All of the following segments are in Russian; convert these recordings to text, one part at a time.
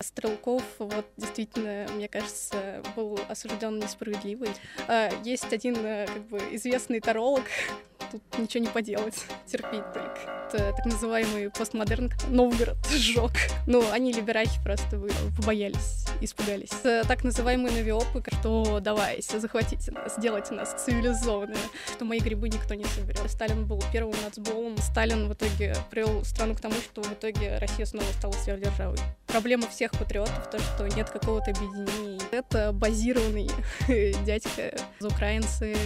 Стрелков, вот действительно, мне кажется, был осужден несправедливый. А, есть один э, как бы известный таролог, тут ничего не поделать, терпеть только. Это так называемый постмодерн. Новгород сжег. Ну, они либерахи просто побоялись, испугались. Так называемые навиопы, что давайте, захватите нас, сделайте нас цивилизованными, что мои грибы никто не соберет. Сталин был первым нацболом. Сталин в итоге привел страну к тому, что в итоге Россия снова стала сверхдержавой. Проблема всех патриотов то, что нет какого-то объединения. Это базированный дядька, украинцы,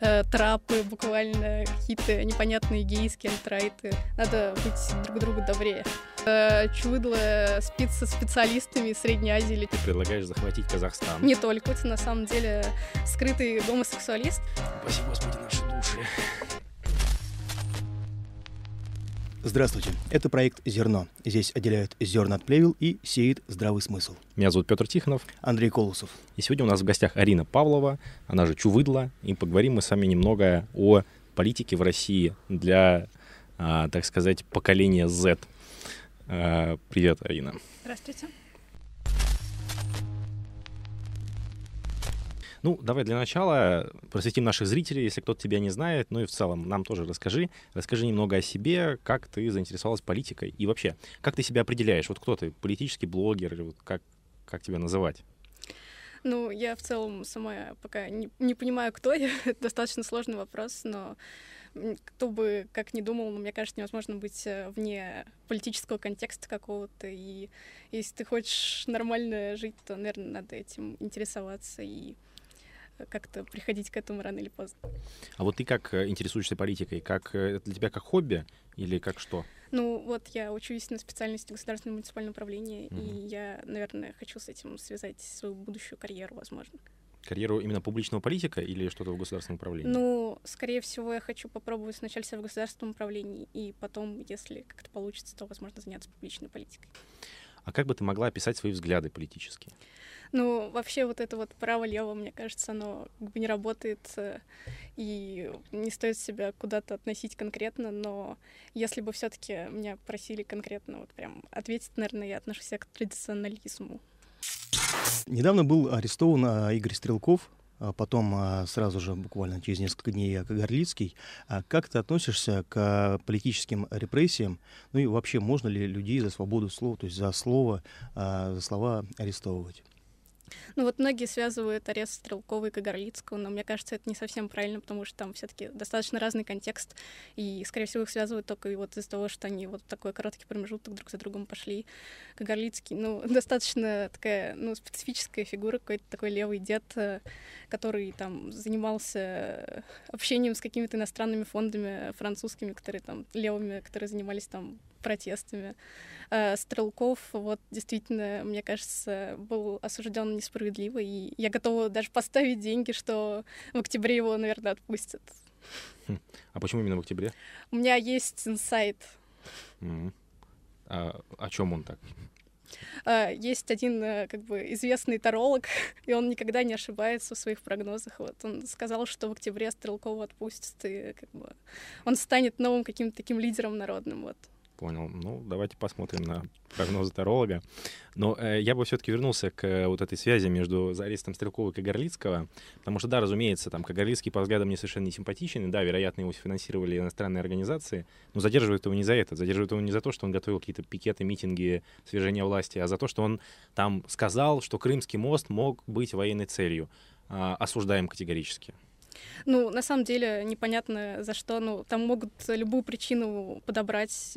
э, трапы, буквально какие-то непонятные гейские альтрайты. Надо быть друг другу добрее. Э, Чудо спит со специалистами Средней Азии. Ты предлагаешь захватить Казахстан. Не только. Это на самом деле скрытый гомосексуалист. Спасибо, Господи, наши души. Здравствуйте, это проект «Зерно». Здесь отделяют зерна от плевел и сеет здравый смысл. Меня зовут Петр Тихонов. Андрей Колосов. И сегодня у нас в гостях Арина Павлова, она же Чувыдла, и поговорим мы с вами немного о политике в России для, а, так сказать, поколения Z. А, привет, Арина. Здравствуйте. Ну, давай для начала просветим наших зрителей, если кто-то тебя не знает, ну и в целом нам тоже расскажи. Расскажи немного о себе, как ты заинтересовалась политикой и вообще, как ты себя определяешь? Вот кто ты, политический блогер вот как, как тебя называть? Ну, я в целом сама пока не, не понимаю, кто я. Это достаточно сложный вопрос, но кто бы как ни думал, мне кажется, невозможно быть э, вне политического контекста какого-то. И если ты хочешь нормально жить, то, наверное, надо этим интересоваться и как-то приходить к этому рано или поздно. А вот ты как э, интересуешься политикой? Как э, это для тебя как хобби или как что? Ну, вот я учусь на специальности государственного муниципального управления, mm-hmm. и я, наверное, хочу с этим связать свою будущую карьеру, возможно. Карьеру именно публичного политика или что-то в государственном управлении? Ну, скорее всего, я хочу попробовать сначала себя в государственном управлении, и потом, если как-то получится, то, возможно, заняться публичной политикой. А как бы ты могла описать свои взгляды политические? Ну, вообще вот это вот право-лево, мне кажется, оно как бы не работает, э, и не стоит себя куда-то относить конкретно, но если бы все таки меня просили конкретно вот прям ответить, наверное, я отношусь к традиционализму. Недавно был арестован а, Игорь Стрелков, потом а, сразу же, буквально через несколько дней, Горлицкий. Как ты относишься к политическим репрессиям? Ну и вообще, можно ли людей за свободу слова, то есть за слово, за слова арестовывать? Ну вот многие связывают арест Стрелкова и Кагарлицкого, но мне кажется, это не совсем правильно, потому что там все таки достаточно разный контекст, и, скорее всего, их связывают только и вот из-за того, что они вот такой короткий промежуток друг за другом пошли. Кагарлицкий, ну, достаточно такая, ну, специфическая фигура, какой-то такой левый дед, э, который там занимался общением с какими-то иностранными фондами французскими, которые там левыми, которые занимались там протестами. Э, Стрелков, вот действительно, мне кажется, был осужден несправедливо, и я готова даже поставить деньги, что в октябре его, наверное, отпустят. Хм. А почему именно в октябре? У меня есть инсайт. Mm-hmm. А, о чем он так? Uh, есть один uh, как бы известный таролог, и он никогда не ошибается в своих прогнозах. Вот он сказал, что в октябре Стрелкова отпустят, и как бы он станет новым каким-то таким лидером народным. Вот. Понял. Ну, давайте посмотрим на прогнозы таролога. Но э, я бы все-таки вернулся к э, вот этой связи между арестом Стрелкова и Кагарлицкого, потому что, да, разумеется, там Кагарлицкий по взглядам мне совершенно не симпатичен, и, да, вероятно, его финансировали иностранные организации, но задерживают его не за это, задерживают его не за то, что он готовил какие-то пикеты, митинги, свержения власти, а за то, что он там сказал, что Крымский мост мог быть военной целью. Э, осуждаем категорически. Ну, на самом деле, непонятно за что. Ну, там могут любую причину подобрать.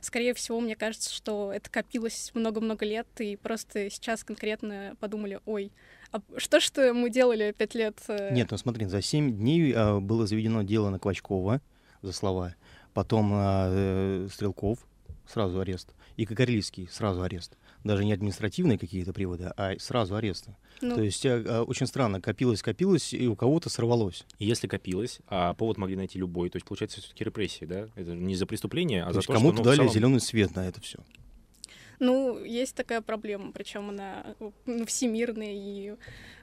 Скорее всего, мне кажется, что это копилось много-много лет, и просто сейчас конкретно подумали, ой, а что ж мы делали пять лет? Э?» Нет, ну смотри, за семь дней а, было заведено дело на Квачкова за слова, потом а, э, Стрелков, сразу арест, и Кокорлицкий, сразу арест даже не административные какие-то приводы, а сразу аресты. Ну. То есть а, очень странно, копилось, копилось, и у кого-то сорвалось. Если копилось, а повод могли найти любой, то есть получается все-таки репрессии, да? Это не за преступление, а то за есть то, кому-то что... Ну, дали целом... зеленый свет на это все. Ну, есть такая проблема, причем она ну, всемирная и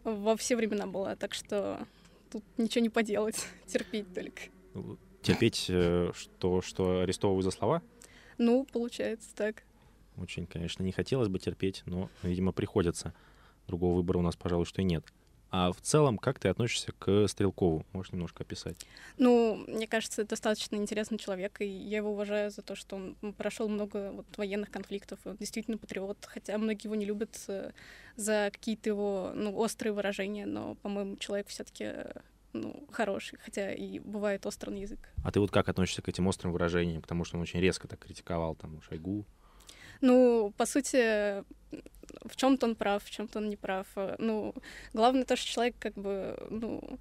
во все времена была, так что тут ничего не поделать, терпеть только. Терпеть, э, что, что арестовывают за слова? Ну, получается так. Очень, конечно, не хотелось бы терпеть, но, видимо, приходится. Другого выбора у нас, пожалуй, что и нет. А в целом, как ты относишься к Стрелкову? Можешь немножко описать? Ну, мне кажется, достаточно интересный человек, и я его уважаю за то, что он прошел много вот, военных конфликтов, он действительно патриот, хотя многие его не любят э, за какие-то его ну, острые выражения, но, по-моему, человек все-таки ну, хороший, хотя и бывает острый язык. А ты вот как относишься к этим острым выражениям? Потому что он очень резко так критиковал там Шойгу. Ну, по сути, в чем-то он прав, в чем-то он не прав. Ну, главное то, что человек как бы, ну,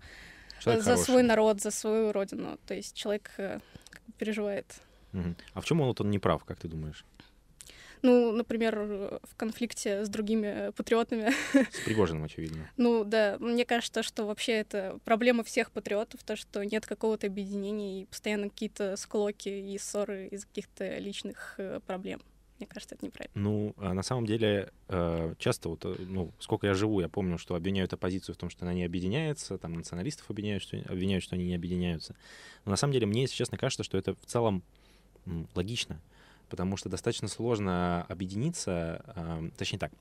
человек за хороший. свой народ, за свою родину. То есть человек э, как бы переживает. Угу. А в чем он вот он не прав, как ты думаешь? Ну, например, в конфликте с другими патриотами. С Пригожиным, очевидно. ну, да. Мне кажется, что вообще это проблема всех патриотов, то, что нет какого-то объединения и постоянно какие-то склоки и ссоры из каких-то личных э, проблем. Мне кажется, это неправильно. Ну, а на самом деле, э, часто вот, э, ну, сколько я живу, я помню, что обвиняют оппозицию в том, что она не объединяется, там националистов обвиняют, что, обвиняют, что они не объединяются. Но на самом деле, мне, если честно, кажется, что это в целом логично потому что достаточно сложно объединиться, э, точнее так,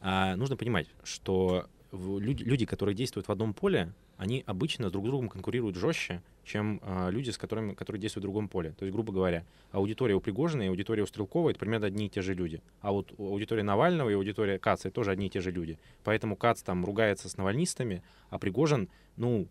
э, нужно понимать, что люди, люди, которые действуют в одном поле, они обычно друг другом конкурируют жестче, чем э, люди, с которыми, которые действуют в другом поле. То есть, грубо говоря, аудитория у Пригожина и аудитория у Стрелкова — это примерно одни и те же люди. А вот аудитория Навального и аудитория Каца — это тоже одни и те же люди. Поэтому Кац там ругается с навальнистами, а Пригожин, ну,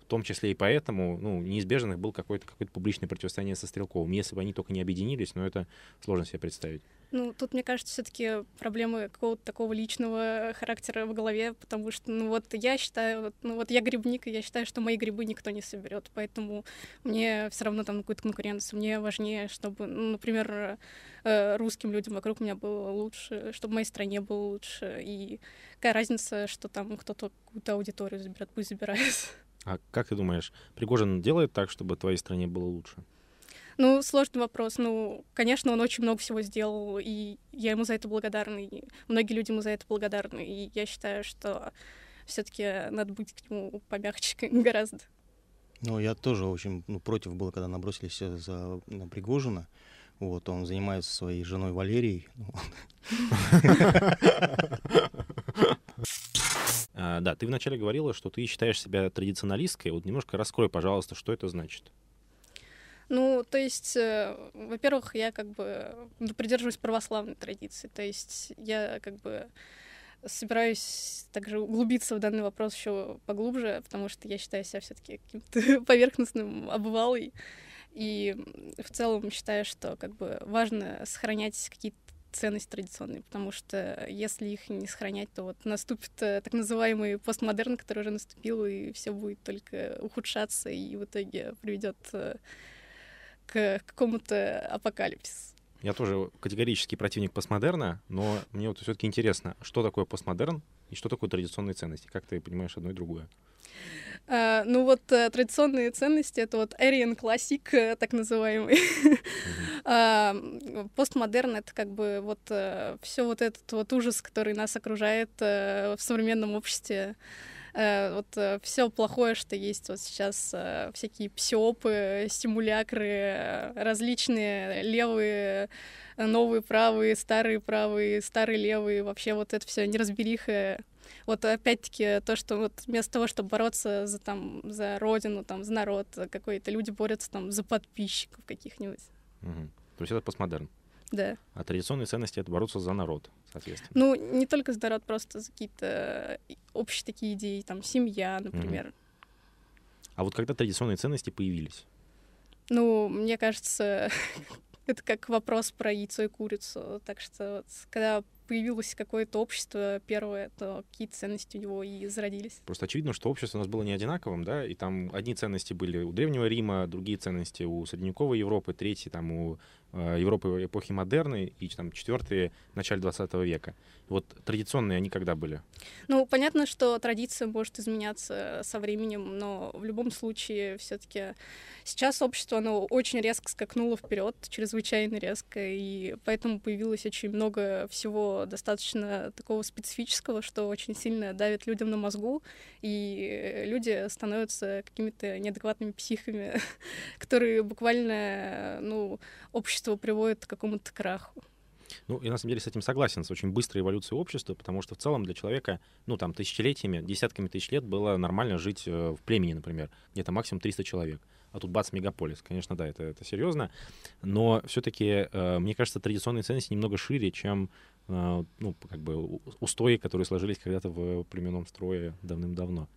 в том числе и поэтому, ну, неизбежно был какое-то какое публичное противостояние со Стрелковым. Если бы они только не объединились, но это сложно себе представить. Ну, тут, мне кажется, все-таки проблемы какого-то такого личного характера в голове, потому что, ну, вот я считаю, вот, ну, вот я грибник, и я считаю, что мои грибы никто не соберет, поэтому мне все равно там какую-то конкуренцию. Мне важнее, чтобы, ну, например, э, русским людям вокруг меня было лучше, чтобы моей стране было лучше, и какая разница, что там кто-то какую-то аудиторию заберет, пусть забирает. А как ты думаешь, Пригожин делает так, чтобы твоей стране было лучше? Ну, сложный вопрос. Ну, конечно, он очень много всего сделал, и я ему за это благодарна, и многие люди ему за это благодарны, и я считаю, что все-таки надо быть к нему помягче гораздо. Ну, я тоже очень ну, против был, когда набросились за на Пригожина. Вот, он занимается своей женой Валерией. А, да, ты вначале говорила, что ты считаешь себя традиционалисткой. Вот немножко раскрой, пожалуйста, что это значит. Ну, то есть, э, во-первых, я как бы придерживаюсь православной традиции. То есть я как бы собираюсь также углубиться в данный вопрос еще поглубже, потому что я считаю себя все-таки каким-то поверхностным обывалой. И в целом считаю, что как бы важно сохранять какие-то ценности традиционные, потому что если их не сохранять, то вот наступит э, так называемый постмодерн, который уже наступил, и все будет только ухудшаться, и в итоге приведет э, к какому-то апокалипсису. Я тоже категорический противник постмодерна, но мне вот все-таки интересно, что такое постмодерн и что такое традиционные ценности? Как ты понимаешь одно и другое? Uh, ну вот uh, традиционные ценности это вот Aryan Classic, uh, так называемый. Mm-hmm. Постмодерн это как бы вот все вот этот вот ужас, который нас окружает в современном обществе. Э, вот э, все плохое, что есть вот сейчас, э, всякие псиопы, стимулякры, различные левые, новые правые, старые правые, старые левые, вообще вот это все неразбериха. Вот опять-таки то, что вот вместо того, чтобы бороться за там за родину, там за народ какой-то, люди борются там за подписчиков каких-нибудь. Угу. То есть это постмодерн. Да. А традиционные ценности — это бороться за народ, соответственно. Ну, не только за народ, просто за какие-то общие такие идеи, там, семья, например. Угу. А вот когда традиционные ценности появились? Ну, мне кажется, это как вопрос про яйцо и курицу. Так что вот, когда появилось какое-то общество первое, то какие ценности у него и зародились. Просто очевидно, что общество у нас было не одинаковым, да, и там одни ценности были у Древнего Рима, другие ценности у средневековой Европы, третьи там у Европы эпохи модерны и там четвертые начале 20 века. Вот традиционные они когда были? Ну, понятно, что традиция может изменяться со временем, но в любом случае все-таки сейчас общество, оно очень резко скакнуло вперед, чрезвычайно резко, и поэтому появилось очень много всего достаточно такого специфического, что очень сильно давит людям на мозгу, и люди становятся какими-то неадекватными психами, которые буквально, ну, общество приводит к какому-то краху. Ну, я на самом деле с этим согласен, с очень быстрой эволюцией общества, потому что в целом для человека, ну, там, тысячелетиями, десятками тысяч лет было нормально жить э, в племени, например, где-то максимум 300 человек. А тут бац, мегаполис. Конечно, да, это, это серьезно. Но все-таки, э, мне кажется, традиционные ценности немного шире, чем э, ну, как бы устои, которые сложились когда-то в племенном строе давным-давно.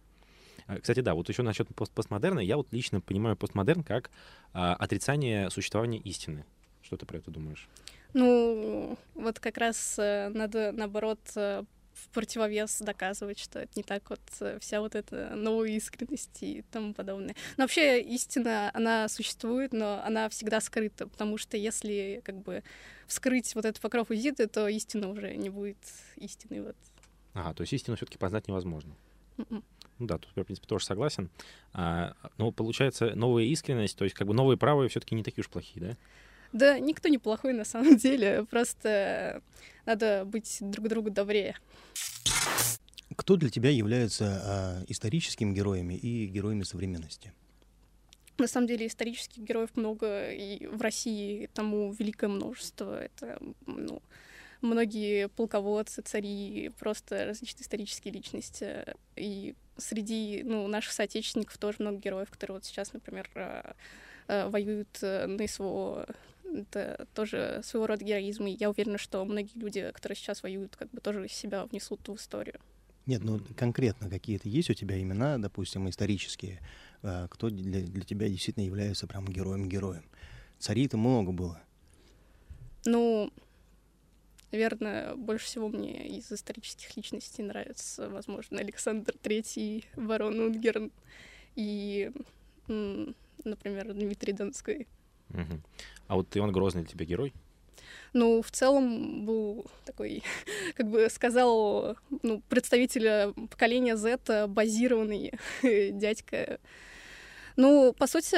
Кстати, да, вот еще насчет пост постмодерна. Я вот лично понимаю постмодерн как а, отрицание существования истины. Что ты про это думаешь? Ну, вот как раз э, надо, наоборот, э, в противовес доказывать, что это не так вот э, вся вот эта новая искренность и тому подобное. Но вообще истина, она существует, но она всегда скрыта, потому что если как бы вскрыть вот этот покров изиды, то истина уже не будет истиной. Вот. Ага, то есть истину все-таки познать невозможно. Mm-mm. Ну да, тут я, в принципе, тоже согласен. А, но получается, новая искренность, то есть как бы новые правые все-таки не такие уж плохие, да? Да, никто не плохой на самом деле, просто надо быть друг другу добрее. Кто для тебя является а, историческими героями и героями современности? На самом деле исторических героев много, и в России тому великое множество. Это ну, многие полководцы, цари, просто различные исторические личности. И среди ну, наших соотечественников тоже много героев, которые вот сейчас, например, а, а, воюют э, на СВО это тоже своего рода героизм, и я уверена, что многие люди, которые сейчас воюют, как бы тоже себя внесут в историю. Нет, ну конкретно какие-то есть у тебя имена, допустим, исторические, а, кто для, для тебя действительно является прям героем-героем? Царей-то много было. Ну, наверное, больше всего мне из исторических личностей нравится, возможно, Александр Третий, барон Унгерн и, например, Дмитрий Донской. Угу. А вот Иван Грозный для тебя герой? Ну, в целом был такой, как бы сказал, ну, представитель поколения Z, базированный дядька. Ну, по сути,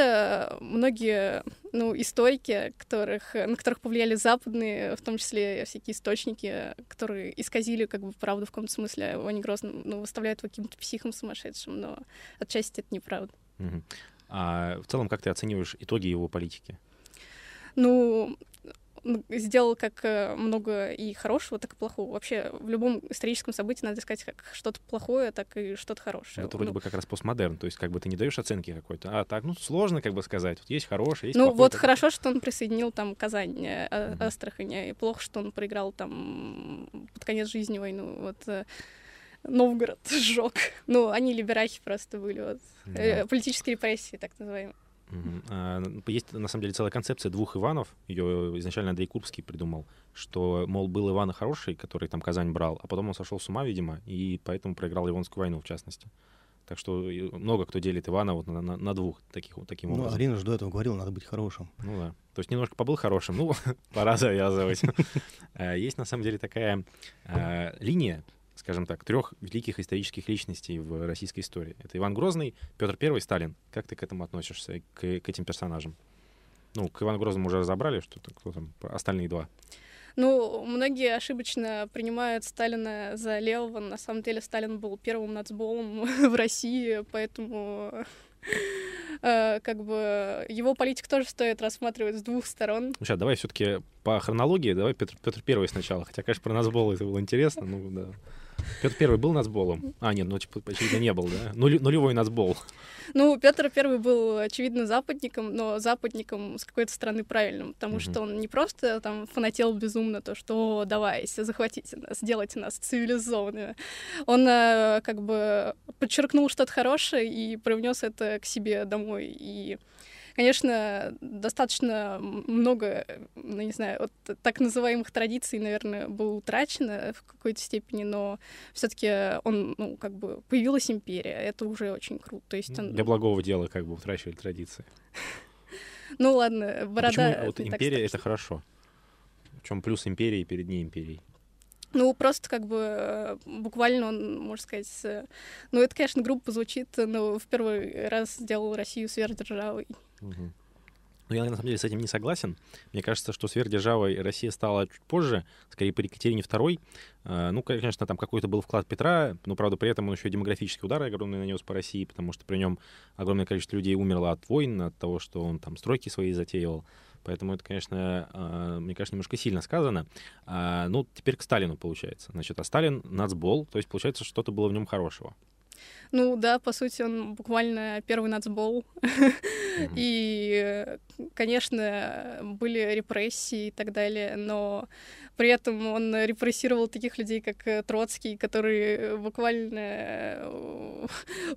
многие ну, историки, которых, на которых повлияли западные, в том числе всякие источники, которые исказили как бы правду в каком-то смысле, его не грозно, ну, выставляют каким-то психом сумасшедшим, но отчасти это неправда. Угу. А в целом, как ты оцениваешь итоги его политики? Ну, сделал как э, много и хорошего, так и плохого. Вообще в любом историческом событии надо искать как что-то плохое, так и что-то хорошее. Это вроде ну, бы как раз постмодерн, то есть как бы ты не даешь оценки какой-то, а так, ну, сложно как бы сказать. Вот есть хорошее, есть Ну, плохое, вот так... хорошо, что он присоединил там Казань, mm-hmm. Астрахань, и плохо, что он проиграл там под конец жизни войну. Вот э, Новгород сжег. Ну, они либерахи просто были. Вот. Mm-hmm. Политические репрессии, так называемые. Uh-huh. Есть, на самом деле, целая концепция двух Иванов. Ее изначально Андрей Курбский придумал, что, мол, был Иван хороший, который там Казань брал, а потом он сошел с ума, видимо, и поэтому проиграл Ливонскую войну, в частности. Так что много кто делит Ивана вот на, на, на двух таких, вот таким ну, образом. Арина же до этого говорила, надо быть хорошим. Ну да. То есть немножко побыл хорошим, ну, пора завязывать. Э, есть, на самом деле, такая э, линия, скажем так, трех великих исторических личностей в российской истории. Это Иван Грозный, Петр I, Сталин. Как ты к этому относишься, к, к этим персонажам? Ну, к Ивану Грозному уже разобрали, что кто там, остальные два. Ну, многие ошибочно принимают Сталина за левого. На самом деле Сталин был первым нацболом в России, поэтому э, как бы его политик тоже стоит рассматривать с двух сторон. Ну, сейчас, давай все-таки по хронологии, давай Петр, Петр Первый сначала. Хотя, конечно, про нацбол это было интересно, ну да. Петр Первый был нацболом? А, нет, ну, типа, очевидно, не был, да? Нуль, нулевой нацбол. Ну, Петр Первый был, очевидно, западником, но западником с какой-то стороны правильным, потому mm-hmm. что он не просто там фанател безумно то, что давайте, захватите нас, сделайте нас цивилизованными. Он э, как бы подчеркнул что-то хорошее и привнес это к себе домой. И Конечно, достаточно много, ну, не знаю, вот так называемых традиций, наверное, было утрачено в какой-то степени, но все таки он, ну, как бы появилась империя, это уже очень круто. То есть он... Для благого дела как бы утрачивали традиции. Ну ладно, борода... А вот империя — это хорошо. В чем плюс империи перед ней империей? Ну, просто как бы э, буквально он, можно сказать, ну, это, конечно, грубо звучит, но в первый раз сделал Россию сверхдержавой. Угу. Ну, я, на самом деле, с этим не согласен. Мне кажется, что сверхдержавой Россия стала чуть позже, скорее при Екатерине II. Э, ну, конечно, там какой-то был вклад Петра, но, правда, при этом он еще и демографический удар огромный нанес по России, потому что при нем огромное количество людей умерло от войн, от того, что он там стройки свои затеял. Поэтому это, конечно, а, мне кажется, немножко сильно сказано. А, ну, теперь к Сталину, получается. Значит, а Сталин — нацбол, то есть, получается, что-то было в нем хорошего. Ну да, по сути, он буквально первый нацбол. И, конечно, были репрессии и так далее, но при этом он репрессировал таких людей, как Троцкий, которые буквально э,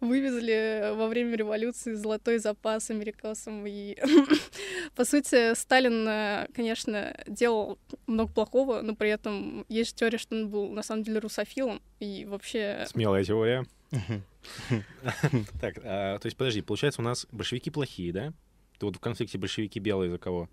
вывезли во время революции золотой запас америкосам. И, по сути, Сталин, э, конечно, делал много плохого, но при этом есть теория, что он был на самом деле русофилом и вообще... Смелая теория. Так, а, то есть, подожди, получается, у нас большевики плохие, да? Ты вот в конфликте большевики белые за кого?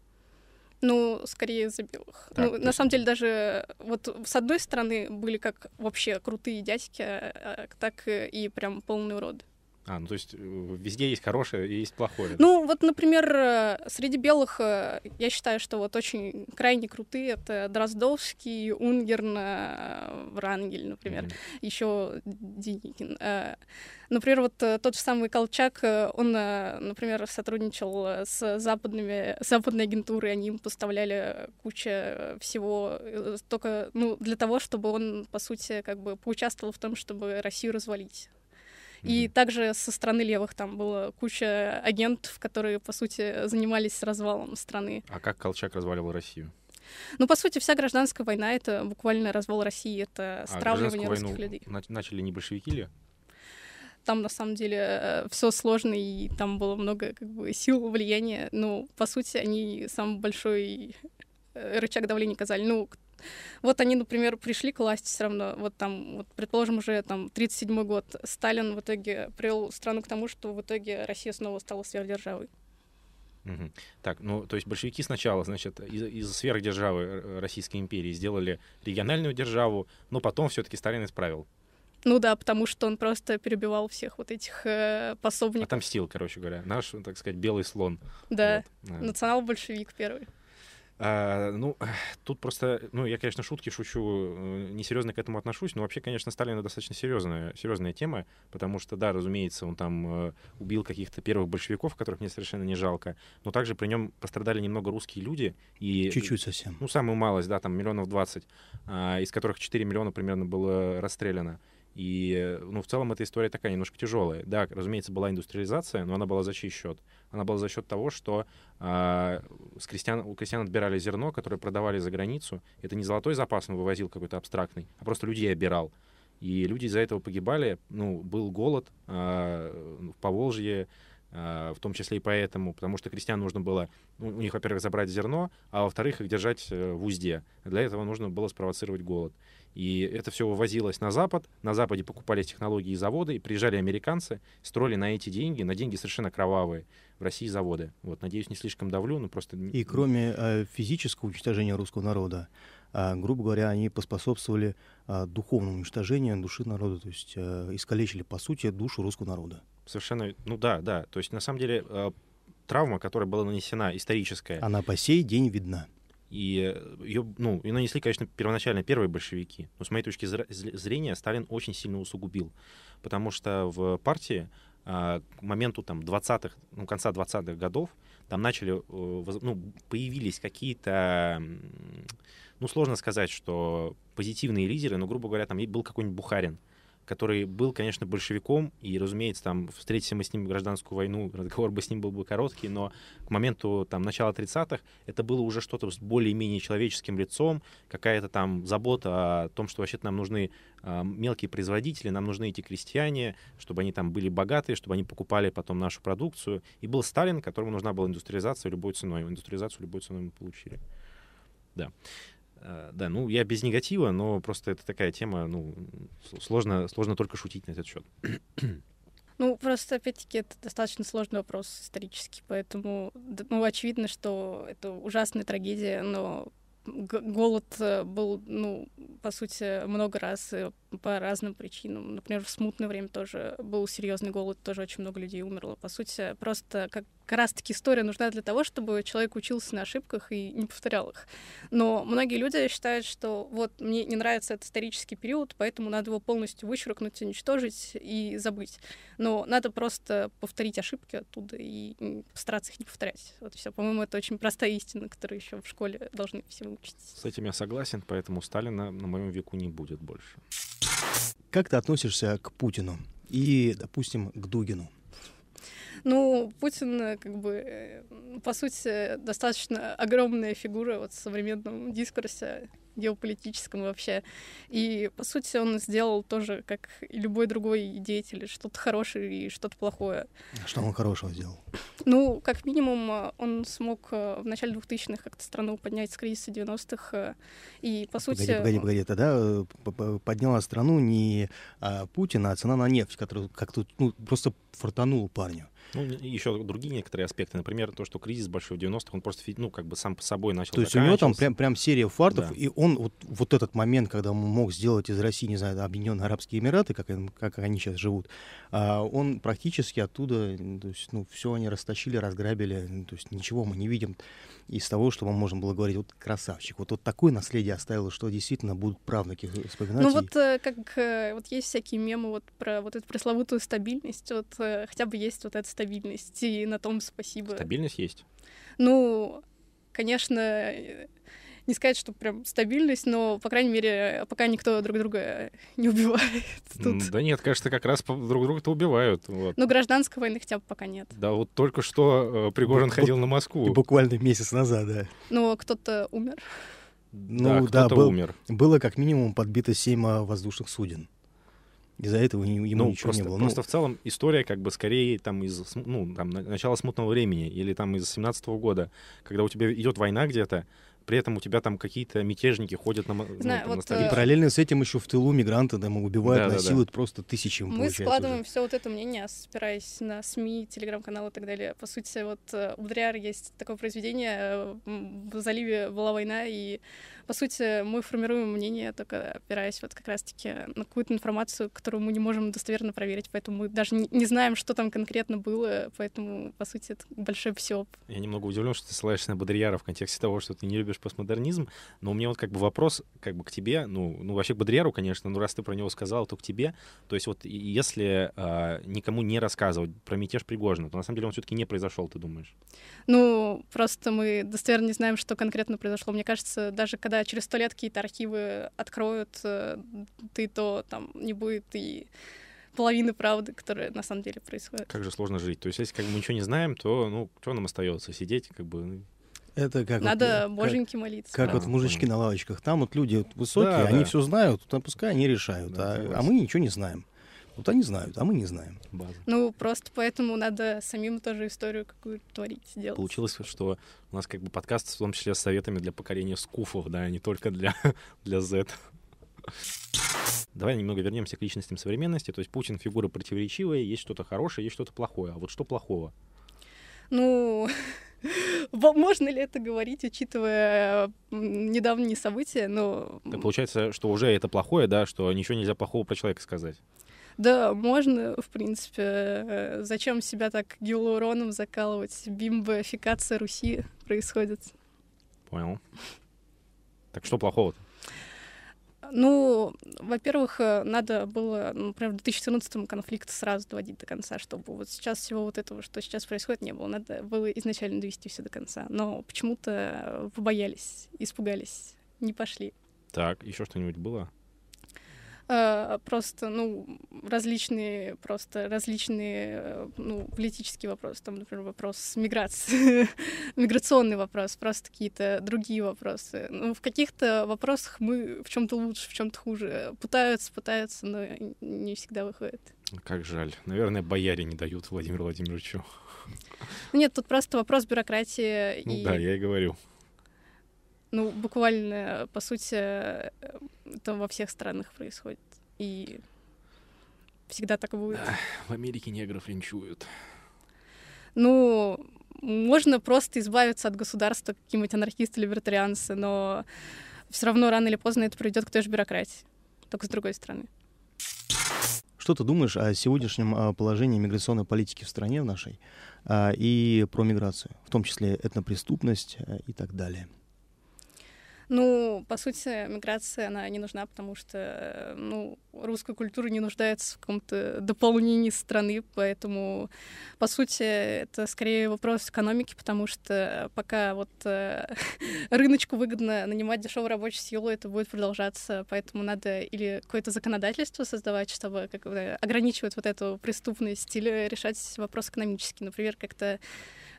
Ну, скорее за белых. Так, ну, на самом деле, даже вот с одной стороны были как вообще крутые дядьки, а, так и прям полные уроды. А, ну то есть э, везде есть хорошее и есть плохое. Ну вот, например, э, среди белых э, я считаю, что вот очень крайне крутые это Дроздовский, Унгерн, Врангель, например, mm-hmm. еще Деникин. Например, вот тот же самый Колчак, он, например, сотрудничал с западными, западной агентурой, они им поставляли кучу всего только ну, для того, чтобы он, по сути, как бы поучаствовал в том, чтобы Россию развалить. И также со стороны левых там была куча агентов, которые, по сути, занимались развалом страны. А как Колчак разваливал Россию? Ну, по сути, вся гражданская война — это буквально развал России, это а стравливание а русских войну людей. начали не большевики ли? Там, на самом деле, э, все сложно, и там было много как бы, сил, влияния. Ну, по сути, они самый большой э, рычаг давления оказали. Ну, вот они, например, пришли к власти все равно, вот там, вот, предположим, уже там 37-й год, Сталин в итоге привел страну к тому, что в итоге Россия снова стала сверхдержавой. Угу. Так, ну, то есть большевики сначала, значит, из, из сверхдержавы Российской империи сделали региональную державу, но потом все-таки Сталин исправил. Ну да, потому что он просто перебивал всех вот этих э, пособников. Отомстил, короче говоря. Наш, так сказать, белый слон. Да, вот. национал-большевик первый. А, ну, тут просто, ну, я, конечно, шутки шучу, э, несерьезно к этому отношусь, но вообще, конечно, Сталин достаточно серьезная, серьезная тема, потому что, да, разумеется, он там э, убил каких-то первых большевиков, которых мне совершенно не жалко, но также при нем пострадали немного русские люди. И, Чуть-чуть совсем. Ну, самую малость, да, там миллионов двадцать, а, из которых 4 миллиона примерно было расстреляно. И, ну, в целом эта история такая немножко тяжелая. Да, разумеется, была индустриализация, но она была за чей счет? Она была за счет того, что э, с крестьян, у крестьян отбирали зерно, которое продавали за границу. Это не золотой запас он вывозил какой-то абстрактный, а просто людей обирал. И люди из-за этого погибали. Ну, был голод э, в Поволжье, э, в том числе и поэтому, потому что крестьян нужно было, у них, во-первых, забрать зерно, а во-вторых, их держать э, в узде. Для этого нужно было спровоцировать голод. И это все вывозилось на Запад. На Западе покупались технологии и заводы, и приезжали американцы, строили на эти деньги, на деньги совершенно кровавые, в России заводы. Вот, надеюсь, не слишком давлю, но просто... И кроме э, физического уничтожения русского народа, э, грубо говоря, они поспособствовали э, духовному уничтожению души народа, то есть э, искалечили, по сути, душу русского народа. Совершенно, ну да, да. То есть, на самом деле, э, травма, которая была нанесена, историческая... Она по сей день видна. И ее, ну, и нанесли, конечно, первоначально первые большевики. Но с моей точки зрения Сталин очень сильно усугубил. Потому что в партии а, к моменту там 20-х, ну, конца 20-х годов там начали, э, ну, появились какие-то, ну, сложно сказать, что позитивные лидеры, но, грубо говоря, там был какой-нибудь Бухарин, который был, конечно, большевиком, и, разумеется, там, встретимся мы с ним в гражданскую войну, разговор бы с ним был бы короткий, но к моменту там, начала 30-х это было уже что-то с более-менее человеческим лицом, какая-то там забота о том, что вообще-то нам нужны э, мелкие производители, нам нужны эти крестьяне, чтобы они там были богатые, чтобы они покупали потом нашу продукцию. И был Сталин, которому нужна была индустриализация любой ценой. Индустриализацию любой ценой мы получили. Да. Э, да, ну я без негатива, но просто это такая тема, ну, сложно, сложно только шутить на этот счет. Ну, просто, опять-таки, это достаточно сложный вопрос исторический, поэтому, ну, очевидно, что это ужасная трагедия, но голод э, был, ну, по сути, много раз по разным причинам. Например, в смутное время тоже был серьезный голод, тоже очень много людей умерло. По сути, просто как, как раз-таки история нужна для того, чтобы человек учился на ошибках и не повторял их. Но многие люди считают, что вот мне не нравится этот исторический период, поэтому надо его полностью вычеркнуть, уничтожить и забыть. Но надо просто повторить ошибки оттуда и постараться их не повторять. Вот все. По-моему, это очень простая истина, которую еще в школе должны все выучить. С этим я согласен, поэтому Сталина на моем веку не будет больше. Как ты относишься к Путину и, допустим, к Дугину? Ну, Путин, э, как бы, э, по сути, достаточно огромная фигура вот в современном дискурсе геополитическом вообще. И, по сути, он сделал тоже, как и любой другой деятель, что-то хорошее и что-то плохое. А что он хорошего сделал? Ну, как минимум, он смог э, в начале 2000-х как-то страну поднять с кризиса 90-х. И, по сути... Погоди, погоди, погоди. Тогда подняла страну не а, Путин, а цена на нефть, которая как-то ну, просто фортанула парню. Ну, еще другие некоторые аспекты. Например, то, что кризис большой в 90-х, он просто, ну, как бы сам по собой начал То есть у него там прям, прям серия фартов, да. и он вот, вот этот момент, когда он мог сделать из России, не знаю, Объединенные Арабские Эмираты, как, как они сейчас живут, а он практически оттуда, то есть, ну, все они растащили, разграбили, то есть ничего мы не видим из того, что вам можно было говорить, вот красавчик, вот, вот такое наследие оставил, что действительно будут правнуки вспоминать. Ну вот э, как э, вот есть всякие мемы вот про вот эту пресловутую стабильность, вот э, хотя бы есть вот эта стабильность, и на том спасибо. Стабильность есть? Ну, конечно, не сказать, что прям стабильность, но, по крайней мере, пока никто друг друга не убивает. Тут. Да нет, кажется, как раз друг друга-то убивают. Вот. Но гражданской войны хотя бы пока нет. Да, вот только что э, Пригожин ходил на Москву. Буквально месяц назад, да. Ну, кто-то умер. Ну, да, да был, умер. Было как минимум подбито семь а, воздушных суден. Из-за этого ему ну, ничего просто, не было. Просто ну, в целом история как бы скорее там из ну, там, начала смутного времени или там из 17 -го года, когда у тебя идет война где-то, при этом у тебя там какие-то мятежники ходят на, ну, Знаю, там, вот, на И параллельно с этим еще в тылу мигранты там убивают, да, насилуют да, да. просто тысячи. Мы складываем все вот это мнение, спираясь на СМИ, телеграм-каналы и так далее. По сути, вот э, у Бодряр есть такое произведение э, «В заливе была война», и по сути, мы формируем мнение, только опираясь вот как раз-таки на какую-то информацию, которую мы не можем достоверно проверить, поэтому мы даже не знаем, что там конкретно было, поэтому, по сути, это большой все. Я немного удивлен, что ты ссылаешься на Бодрияра в контексте того, что ты не любишь постмодернизм, но у меня вот как бы вопрос как бы к тебе, ну, ну вообще к Бодрияру, конечно, ну раз ты про него сказал, то к тебе. То есть вот если э, никому не рассказывать про мятеж Пригожина, то на самом деле он все-таки не произошел, ты думаешь? Ну, просто мы достоверно не знаем, что конкретно произошло. Мне кажется, даже когда когда через сто лет какие-то архивы откроют, э, ты то там не будет и половины правды, которая на самом деле происходит. Как же сложно жить. То есть, если как бы мы ничего не знаем, то ну что нам остается? Сидеть, как бы. Ну, это как Надо вот, боженьки как, молиться. Как правда. вот мужички на лавочках. Там вот люди высокие, да, они да. все знают, там пускай они решают, да, а, а мы ничего не знаем. Вот они знают, а мы не знаем. База. Ну, просто поэтому надо самим тоже историю какую-то творить, делать. Получилось, что у нас как бы подкаст в том числе с советами для поколения скуфов, да, а не только для, для Z. Давай немного вернемся к личностям современности. То есть Путин фигура противоречивая, есть что-то хорошее, есть что-то плохое. А вот что плохого? Ну, можно ли это говорить, учитывая недавние события? Но... Так получается, что уже это плохое, да, что ничего нельзя плохого про человека сказать. Да, можно, в принципе. Э, зачем себя так гиалуроном закалывать? Бимбофикация Руси происходит. Понял. Так что плохого-то? Ну, во-первых, э, надо было, например, в 2014 конфликт сразу доводить до конца, чтобы вот сейчас всего вот этого, что сейчас происходит, не было. Надо было изначально довести все до конца. Но почему-то побоялись, испугались, не пошли. Так, еще что-нибудь было? Э, просто, ну, различные, просто различные, э, ну, политические вопросы, там, например, вопрос миграции, миграционный вопрос, просто какие-то другие вопросы. Ну, в каких-то вопросах мы в чем-то лучше, в чем-то хуже. Пытаются, пытаются, но не всегда выходит. Как жаль. Наверное, бояре не дают Владимиру Владимировичу. Нет, тут просто вопрос бюрократии. Ну и... да, я и говорю. Ну, буквально, по сути, это во всех странах происходит. И всегда так будет. В Америке негров линчуют. Ну, можно просто избавиться от государства, какие-нибудь анархисты-либертарианцы, но все равно рано или поздно это приведет к той же бюрократии, только с другой стороны. Что ты думаешь о сегодняшнем а, положении миграционной политики в стране в нашей а, и про миграцию, в том числе этнопреступность а, и так далее? Ну, по сути, миграция, она не нужна, потому что, ну, русская культура не нуждается в каком-то дополнении страны, поэтому, по сути, это скорее вопрос экономики, потому что пока вот э, рыночку выгодно нанимать дешевую рабочую силу, это будет продолжаться, поэтому надо или какое-то законодательство создавать, чтобы как ограничивать вот эту преступность, или решать вопрос экономический, например, как-то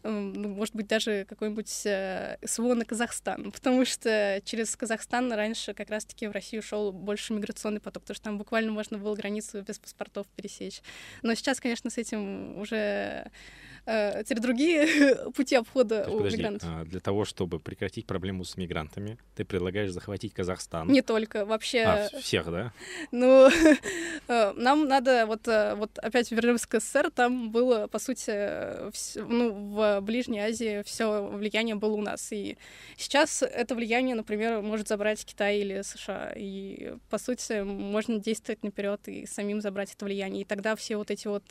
может быть, даже какой-нибудь э, СВО на Казахстан, потому что через Казахстан раньше как раз-таки в Россию шел больше миграционный поток, потому что там буквально можно было границу без паспортов пересечь. Но сейчас, конечно, с этим уже теперь другие пути обхода есть, у подожди, мигрантов. А, для того, чтобы прекратить проблему с мигрантами, ты предлагаешь захватить Казахстан. Не только, вообще. А, всех, да? Ну, э, нам надо, вот, э, вот опять вернемся к СССР, там было, по сути, вс- ну, в Ближней Азии все влияние было у нас. И сейчас это влияние, например, может забрать Китай или США. И, по сути, можно действовать наперед и самим забрать это влияние. И тогда все вот эти вот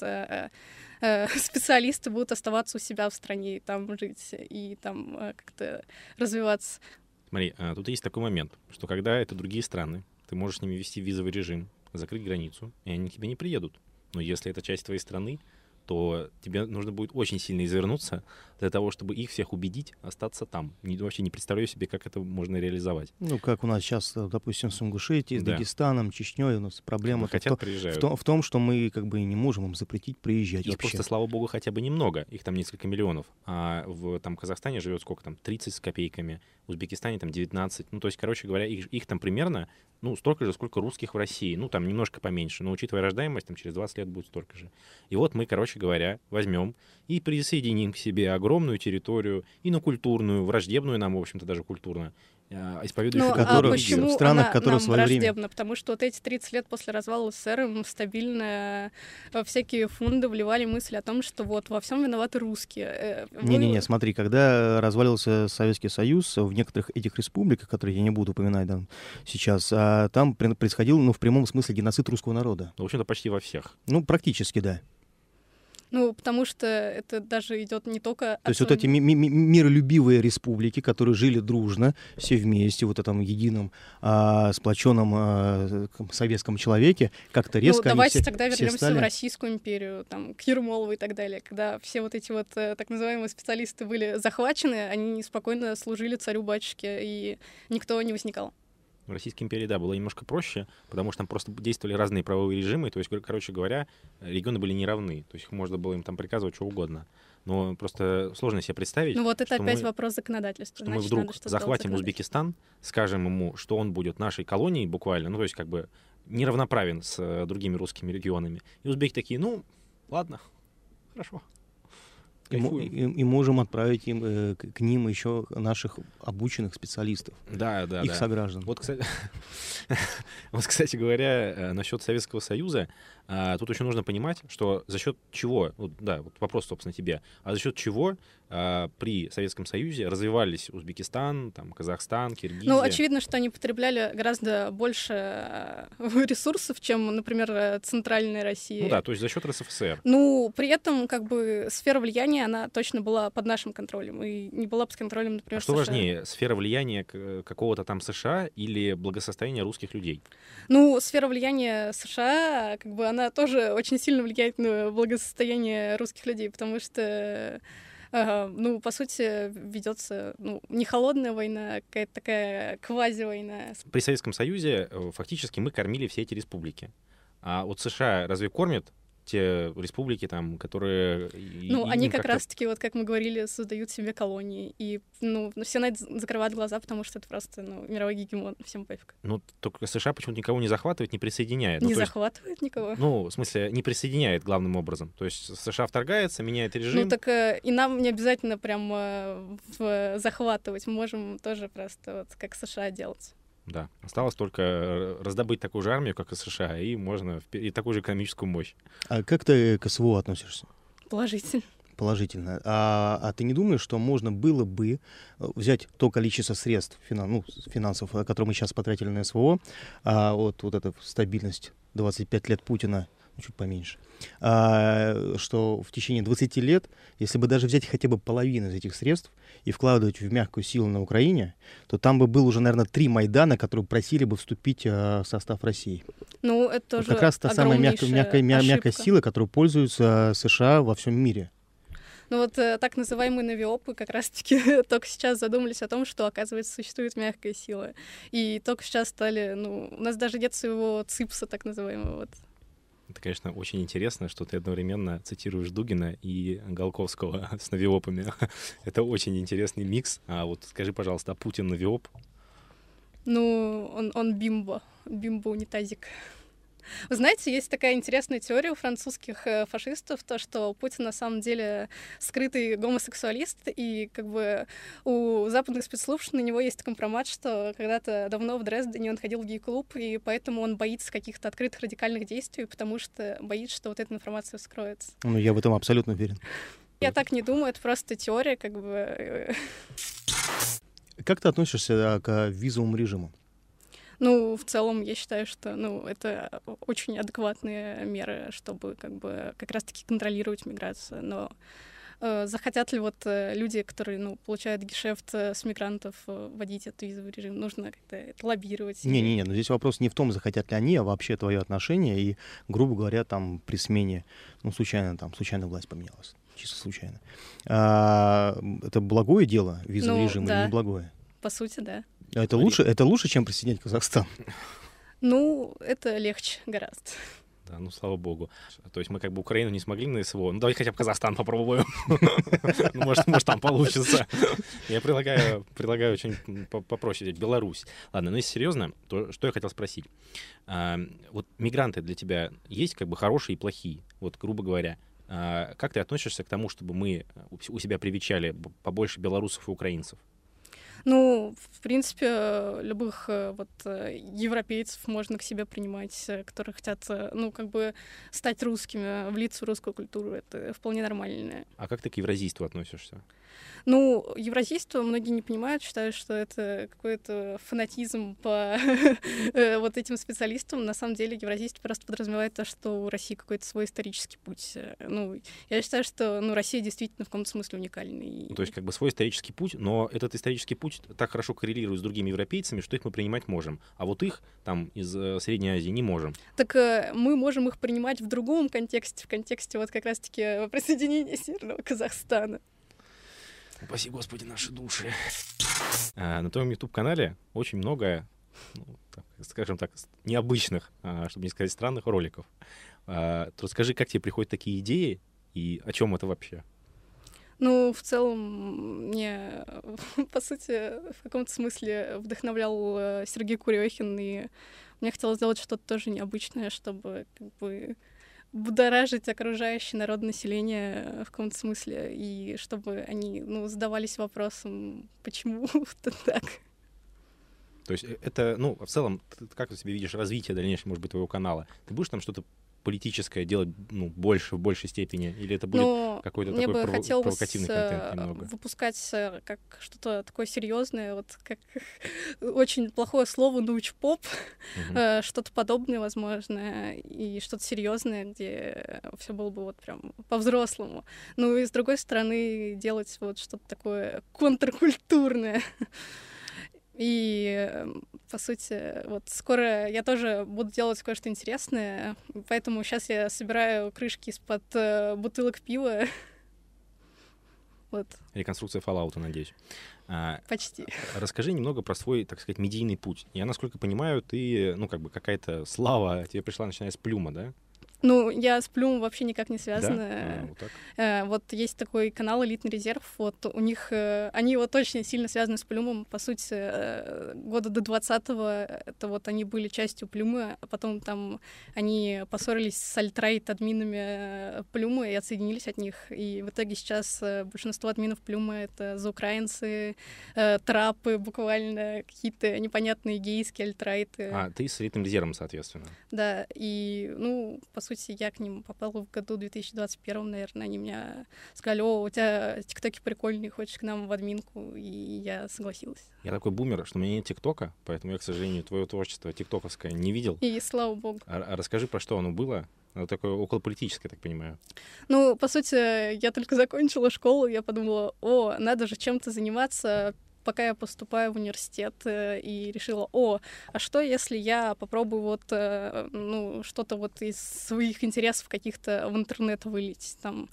э, специалисты будут оставаться у себя в стране и там жить, и там э, как-то развиваться. Смотри, а, тут есть такой момент, что когда это другие страны, ты можешь с ними вести визовый режим, закрыть границу, и они к тебе не приедут. Но если это часть твоей страны, то тебе нужно будет очень сильно извернуться для того, чтобы их всех убедить остаться там. Не, вообще не представляю себе, как это можно реализовать. Ну, как у нас сейчас, допустим, с Ингушетией, с Да. Дагестаном, Чечней, у нас проблема Хотят, в, то- в, приезжают. том, в том, что мы как бы не можем им запретить приезжать Их вообще. просто, слава богу, хотя бы немного. Их там несколько миллионов. А в там, Казахстане живет сколько там? 30 с копейками. В Узбекистане там 19. Ну, то есть, короче говоря, их, их там примерно ну, столько же, сколько русских в России. Ну, там немножко поменьше. Но учитывая рождаемость, там через 20 лет будет столько же. И вот мы, короче говоря, возьмем и присоединим к себе огромную территорию, инокультурную, враждебную нам, в общем-то, даже культурно, а, исповедующую Ну, а почему в странах, она которые нам в свое время-? Потому что вот эти 30 лет после развала СССР стабильно во всякие фунды вливали мысль о том, что вот во всем виноваты русские. Э, вы- Не-не-не, смотри, когда развалился Советский Союз, в некоторых этих республиках, которые я не буду упоминать да, сейчас, а, там происходил, ну, в прямом смысле, геноцид русского народа. Ну, в общем-то, почти во всех. Ну, практически, да. Ну, потому что это даже идет не только... То есть вот эти ми- ми- ми- миролюбивые республики, которые жили дружно, все вместе, вот этом едином а, сплоченном а, советском человеке, как-то резко ну, давайте все- тогда все вернемся стали- в Российскую империю, там, к Ермолову и так далее, когда все вот эти вот э, так называемые специалисты были захвачены, они спокойно служили царю-батюшке, и никто не возникал. В Российской империи, да, было немножко проще, потому что там просто действовали разные правовые режимы, то есть, кор- короче говоря, регионы были неравны, то есть их можно было им там приказывать что угодно. Но просто сложно себе представить, Ну вот это что опять мы- вопрос законодательства. что мы Значит, вдруг надо что-то сделать захватим. Узбекистан, скажем ему, что он будет нашей колонией буквально, ну то есть как бы неравноправен с э, другими русскими регионами. И узбеки такие, ну, ладно, хорошо. И, и- и можем отправить им, э, к, к ним еще наших обученных специалистов, Да, да, их да. сограждан. Вот, кстати, вот, кстати говоря, э, насчет Советского Союза, а, тут еще нужно понимать, что за счет чего, вот, да, вот вопрос, собственно, тебе, а за счет чего а, при Советском Союзе развивались Узбекистан, там, Казахстан, Киргизия? Ну, очевидно, что они потребляли гораздо больше э, ресурсов, чем, например, э, центральная Россия. Ну да, то есть за счет РСФСР. Ну, при этом, как бы, сфера влияния, она точно была под нашим контролем, и не была под контролем, например, А что США. важнее, сфера влияния какого-то там США или благосостояние русских людей? Ну, сфера влияния США, как бы, она тоже очень сильно влияет на благосостояние русских людей, потому что э, ну, по сути, ведется ну, не холодная война, а какая-то такая квази-война. При Советском Союзе э, фактически мы кормили все эти республики. А вот США разве кормят те республики, там, которые... Ну, и они как как-то- раз-таки, вот как мы говорили, создают себе колонии. И, ну, все на это закрывают глаза, потому что это просто, ну, мировой гегемон, всем пофиг. Ну, только США почему-то никого не захватывает, не присоединяет. не ну, то есть, захватывает никого. ну, в смысле, не присоединяет главным образом. То есть США вторгается, меняет режим. Ну так э, и нам не обязательно прям э, в- захватывать, мы можем тоже просто вот как США делать. Да. Осталось только э, раздобыть такую же армию, как и США, и можно и такую же экономическую мощь. А как ты к СВО относишься? Положительно. положительно. А, а ты не думаешь, что можно было бы э, взять то количество средств, финан, ну, финансов, которые мы сейчас потратили на СВО, а вот, вот эта стабильность 25 лет Путина, чуть поменьше, а, что в течение 20 лет, если бы даже взять хотя бы половину из этих средств и вкладывать в мягкую силу на Украине, то там бы был уже, наверное, три Майдана, которые просили бы вступить а, в состав России. Ну, это тоже вот как раз та самая мягкая, мягкая, мягкая сила, которой пользуются США во всем мире. Ну вот э, так называемые навиопы как раз-таки только сейчас задумались о том, что, оказывается, существует мягкая сила. И только сейчас стали, ну, у нас даже нет своего ципса, так называемого. Вот. Это, конечно, очень интересно, что ты одновременно цитируешь Дугина и Голковского с навиопами. Это очень интересный микс. А вот скажи, пожалуйста, а Путин навиоп? Ну, он, он бимбо, бимбо-унитазик. Вы знаете, есть такая интересная теория у французских э, фашистов, то, что Путин на самом деле скрытый гомосексуалист, и как бы у западных спецслужб на него есть компромат, что когда-то давно в Дрездене он ходил в гей-клуб, и поэтому он боится каких-то открытых радикальных действий, потому что боится, что вот эта информация вскроется. Ну, я в этом абсолютно уверен. Я так не думаю, это просто теория, как бы. Как ты относишься к визовому режиму? Ну, в целом, я считаю, что ну, это очень адекватные меры, чтобы как бы как раз-таки контролировать миграцию. Но э, захотят ли вот э, люди, которые ну, получают гешефт э, с мигрантов, вводить этот визовый режим? Нужно как-то это лоббировать. Не-не-не, но здесь вопрос не в том, захотят ли они, а вообще твое отношение. И, грубо говоря, там при смене, ну, случайно, там, случайно власть поменялась. Чисто случайно. А, это благое дело, визовый ну, режим, да. или не благое? По сути, да. А это лучше, это лучше, чем присоединять Казахстан? Ну, это легче гораздо. Да, ну слава богу. То есть мы как бы Украину не смогли на СВО. Ну давайте хотя бы Казахстан попробуем. Ну, может, может там получится. Я предлагаю, предлагаю очень попроще взять Беларусь. Ладно, ну если серьезно, то что я хотел спросить. А, вот мигранты для тебя есть как бы хорошие и плохие? Вот, грубо говоря, а, как ты относишься к тому, чтобы мы у себя привечали побольше белорусов и украинцев? Ну, в принципе, любых э, вот э, европейцев можно к себе принимать, э, которые хотят, ну, как бы стать русскими, влиться в русскую культуру. Это вполне нормально. А как ты к евразийству относишься? Ну, евразийство многие не понимают, считают, что это какой-то фанатизм по э, вот этим специалистам. На самом деле евразийство просто подразумевает то, что у России какой-то свой исторический путь. Ну, я считаю, что ну, Россия действительно в каком-то смысле уникальный. Ну, то есть как бы свой исторический путь, но этот исторический путь так хорошо коррелирует с другими европейцами, что их мы принимать можем. А вот их там из э, Средней Азии не можем. Так э, мы можем их принимать в другом контексте, в контексте вот как раз-таки присоединения Северного Казахстана. Упаси Господи наши души. А, на твоем YouTube-канале очень много, ну, так, скажем так, необычных, а, чтобы не сказать странных роликов. А, то расскажи, как тебе приходят такие идеи и о чем это вообще? Ну, в целом, мне, по сути, в каком-то смысле вдохновлял э, Сергей Курехин, и мне хотелось сделать что-то тоже необычное, чтобы как бы будоражить окружающее народное население в каком-то смысле, и чтобы они ну, задавались вопросом, почему так. То есть э, это, ну, в целом, как ты себе видишь развитие дальнейшее, может быть, твоего канала? Ты будешь там что-то политическое делать ну, больше, в большей степени? Или это будет Но какой-то такой бы прово- провокативный контент э, немного? выпускать э, как что-то такое серьезное, вот как очень плохое слово научпоп, uh-huh. что-то подобное, возможно, и что-то серьезное, где все было бы вот прям по-взрослому. Ну и с другой стороны делать вот что-то такое контркультурное. И, эм, по сути, вот скоро я тоже буду делать кое-что интересное, поэтому сейчас я собираю крышки из-под э, бутылок пива. вот. Реконструкция Fallout, надеюсь. А, Почти. Расскажи немного про свой, так сказать, медийный путь. Я, насколько понимаю, ты, ну, как бы какая-то слава тебе пришла, начиная с Плюма, да? Ну, я с Плюмом вообще никак не связана. Да? А, вот, э, вот есть такой канал «Элитный резерв», вот у них, э, они вот очень сильно связаны с Плюмом, по сути, э, года до 20-го, это вот они были частью Плюмы, а потом там они поссорились с альтрайт-админами Плюмы и отсоединились от них, и в итоге сейчас большинство админов Плюмы — это заукраинцы, трапы буквально, какие-то непонятные гейские альтрайты. А, ты с «Элитным резервом», соответственно. Да, и, ну, по сути, я к ним попала в году 2021, наверное. Они меня сказали, о, у тебя тиктоки прикольные, хочешь к нам в админку? И я согласилась. Я такой бумер, что у меня нет тиктока, поэтому я, к сожалению, твое творчество тиктоковское не видел. И слава богу. А, а расскажи, про что оно было? Оно такое околополитическое, так понимаю. Ну, по сути, я только закончила школу, я подумала, о, надо же чем-то заниматься, пока я поступаю в университет, э, и решила, о, а что если я попробую вот, э, ну, что-то вот из своих интересов каких-то в интернет вылить, там,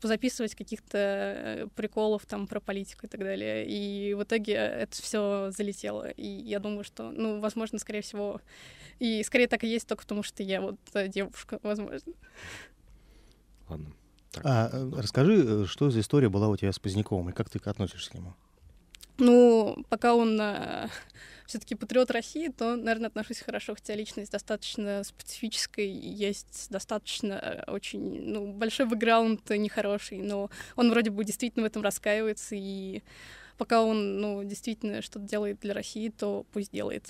позаписывать каких-то э, приколов там про политику и так далее. И в итоге это все залетело. И я думаю, что, ну, возможно, скорее всего, и скорее так и есть только потому, что я вот девушка, возможно. Ладно. Так. А, расскажи, что за история была у тебя с Поздняковым, и как ты относишься к нему? Ну, пока он э, все-таки патриот России, то, наверное, отношусь хорошо, хотя личность достаточно специфическая, есть достаточно э, очень, ну, большой бэкграунд нехороший, но он вроде бы действительно в этом раскаивается, и пока он, ну, действительно что-то делает для России, то пусть делает.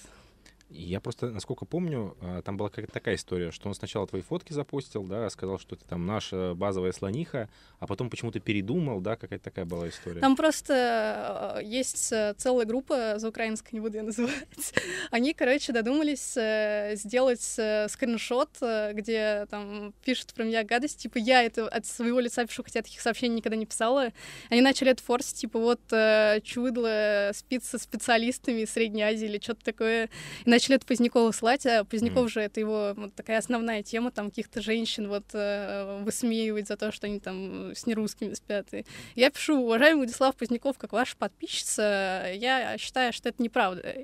Я просто, насколько помню, а, там была какая-то такая история, что он сначала твои фотки запустил, да, сказал, что это там наша базовая слониха, а потом почему-то передумал, да, какая-то такая была история. Там просто э, есть э, целая группа, за украинской не буду ее называть, они, короче, додумались э, сделать скриншот, где там пишут про меня гадость, типа я это от своего лица пишу, хотя таких сообщений никогда не писала. Они начали это форсить, типа вот чудло спит со специалистами из Средней Азии или что-то такое, и от Позднякова слать, а Поздняков mm. же это его вот такая основная тема, там каких-то женщин вот э, высмеивать за то, что они там с нерусскими спят. И я пишу, уважаемый Владислав Поздняков, как ваша подписчица, я считаю, что это неправда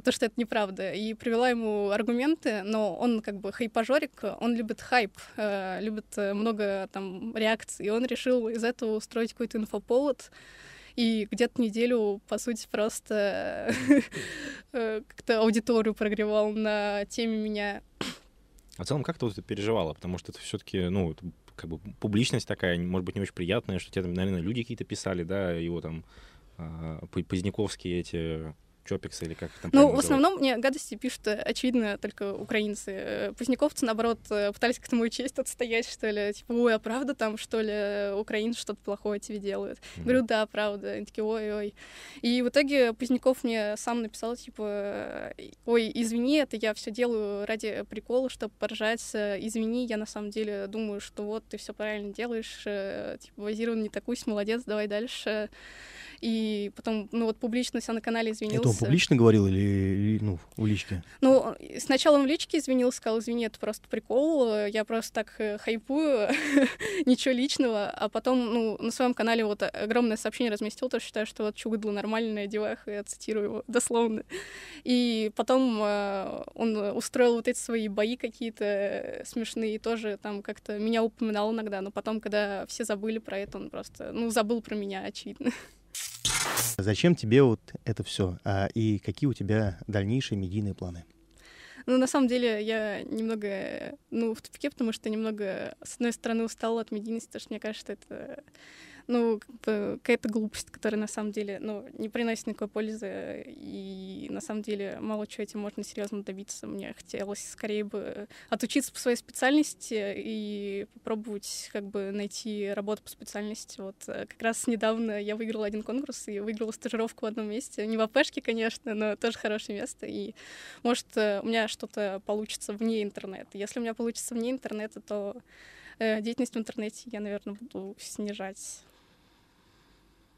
то, что это неправда, и привела ему аргументы, но он как бы хайпажорик, он любит хайп, э, любит э, много там реакций, и он решил из этого устроить какой-то инфоповод, и где-то неделю, по сути, просто э, как-то аудиторию прогревал на теме меня. А в целом, как ты вот это переживала? Потому что это все-таки, ну, как бы публичность такая, может быть, не очень приятная, что тебе, наверное, люди какие-то писали, да, его там а, Поздняковские эти Чопикс или как там Ну, в основном мне гадости пишут, э, очевидно, только украинцы. Э, Поздняковцы, наоборот, э, пытались к этому честь отстоять, что ли. Типа, ой, а правда там, что ли, украинцы что-то плохое тебе делают? Mm-hmm. Говорю, да, правда. Они такие, ой-ой. И в итоге Поздняков мне сам написал, типа, ой, извини, это я все делаю ради прикола, чтобы поржать. Извини, я на самом деле думаю, что вот ты все правильно делаешь. Типа, базирован не такой, молодец, давай дальше. И потом, ну вот публично себя на канале извинился. Это он публично говорил или, или ну, в личке? Ну, сначала он в личке извинился, сказал, извини, это просто прикол, я просто так э, хайпую, ничего личного. А потом, ну, на своем канале вот огромное сообщение разместил, то считаю, что вот чугыдло нормальная деваха, я цитирую его дословно. И потом э, он устроил вот эти свои бои какие-то смешные, тоже там как-то меня упоминал иногда, но потом, когда все забыли про это, он просто, ну, забыл про меня, очевидно. Зачем тебе вот это все? А, и какие у тебя дальнейшие медийные планы? Ну, на самом деле, я немного, ну, в тупике, потому что немного, с одной стороны, устала от медийности, потому что мне кажется, это ну, какая-то глупость, которая на самом деле, ну, не приносит никакой пользы, и на самом деле мало чего этим можно серьезно добиться. Мне хотелось скорее бы отучиться по своей специальности и попробовать как бы найти работу по специальности. Вот э, как раз недавно я выиграла один конкурс и выиграла стажировку в одном месте. Не в АПшке, конечно, но тоже хорошее место. И может э, у меня что-то получится вне интернета. Если у меня получится вне интернета, то э, деятельность в интернете я, наверное, буду снижать.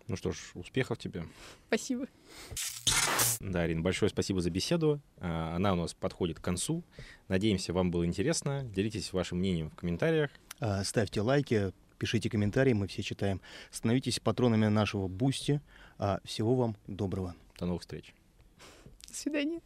Ну что ж, успехов тебе. Спасибо. Да, Арин, большое спасибо за беседу. А, она у нас подходит к концу. Надеемся, вам было интересно. Делитесь вашим мнением в комментариях. А, ставьте лайки, пишите комментарии, мы все читаем. Становитесь патронами нашего Boosty. А, всего вам доброго. До новых встреч. До свидания.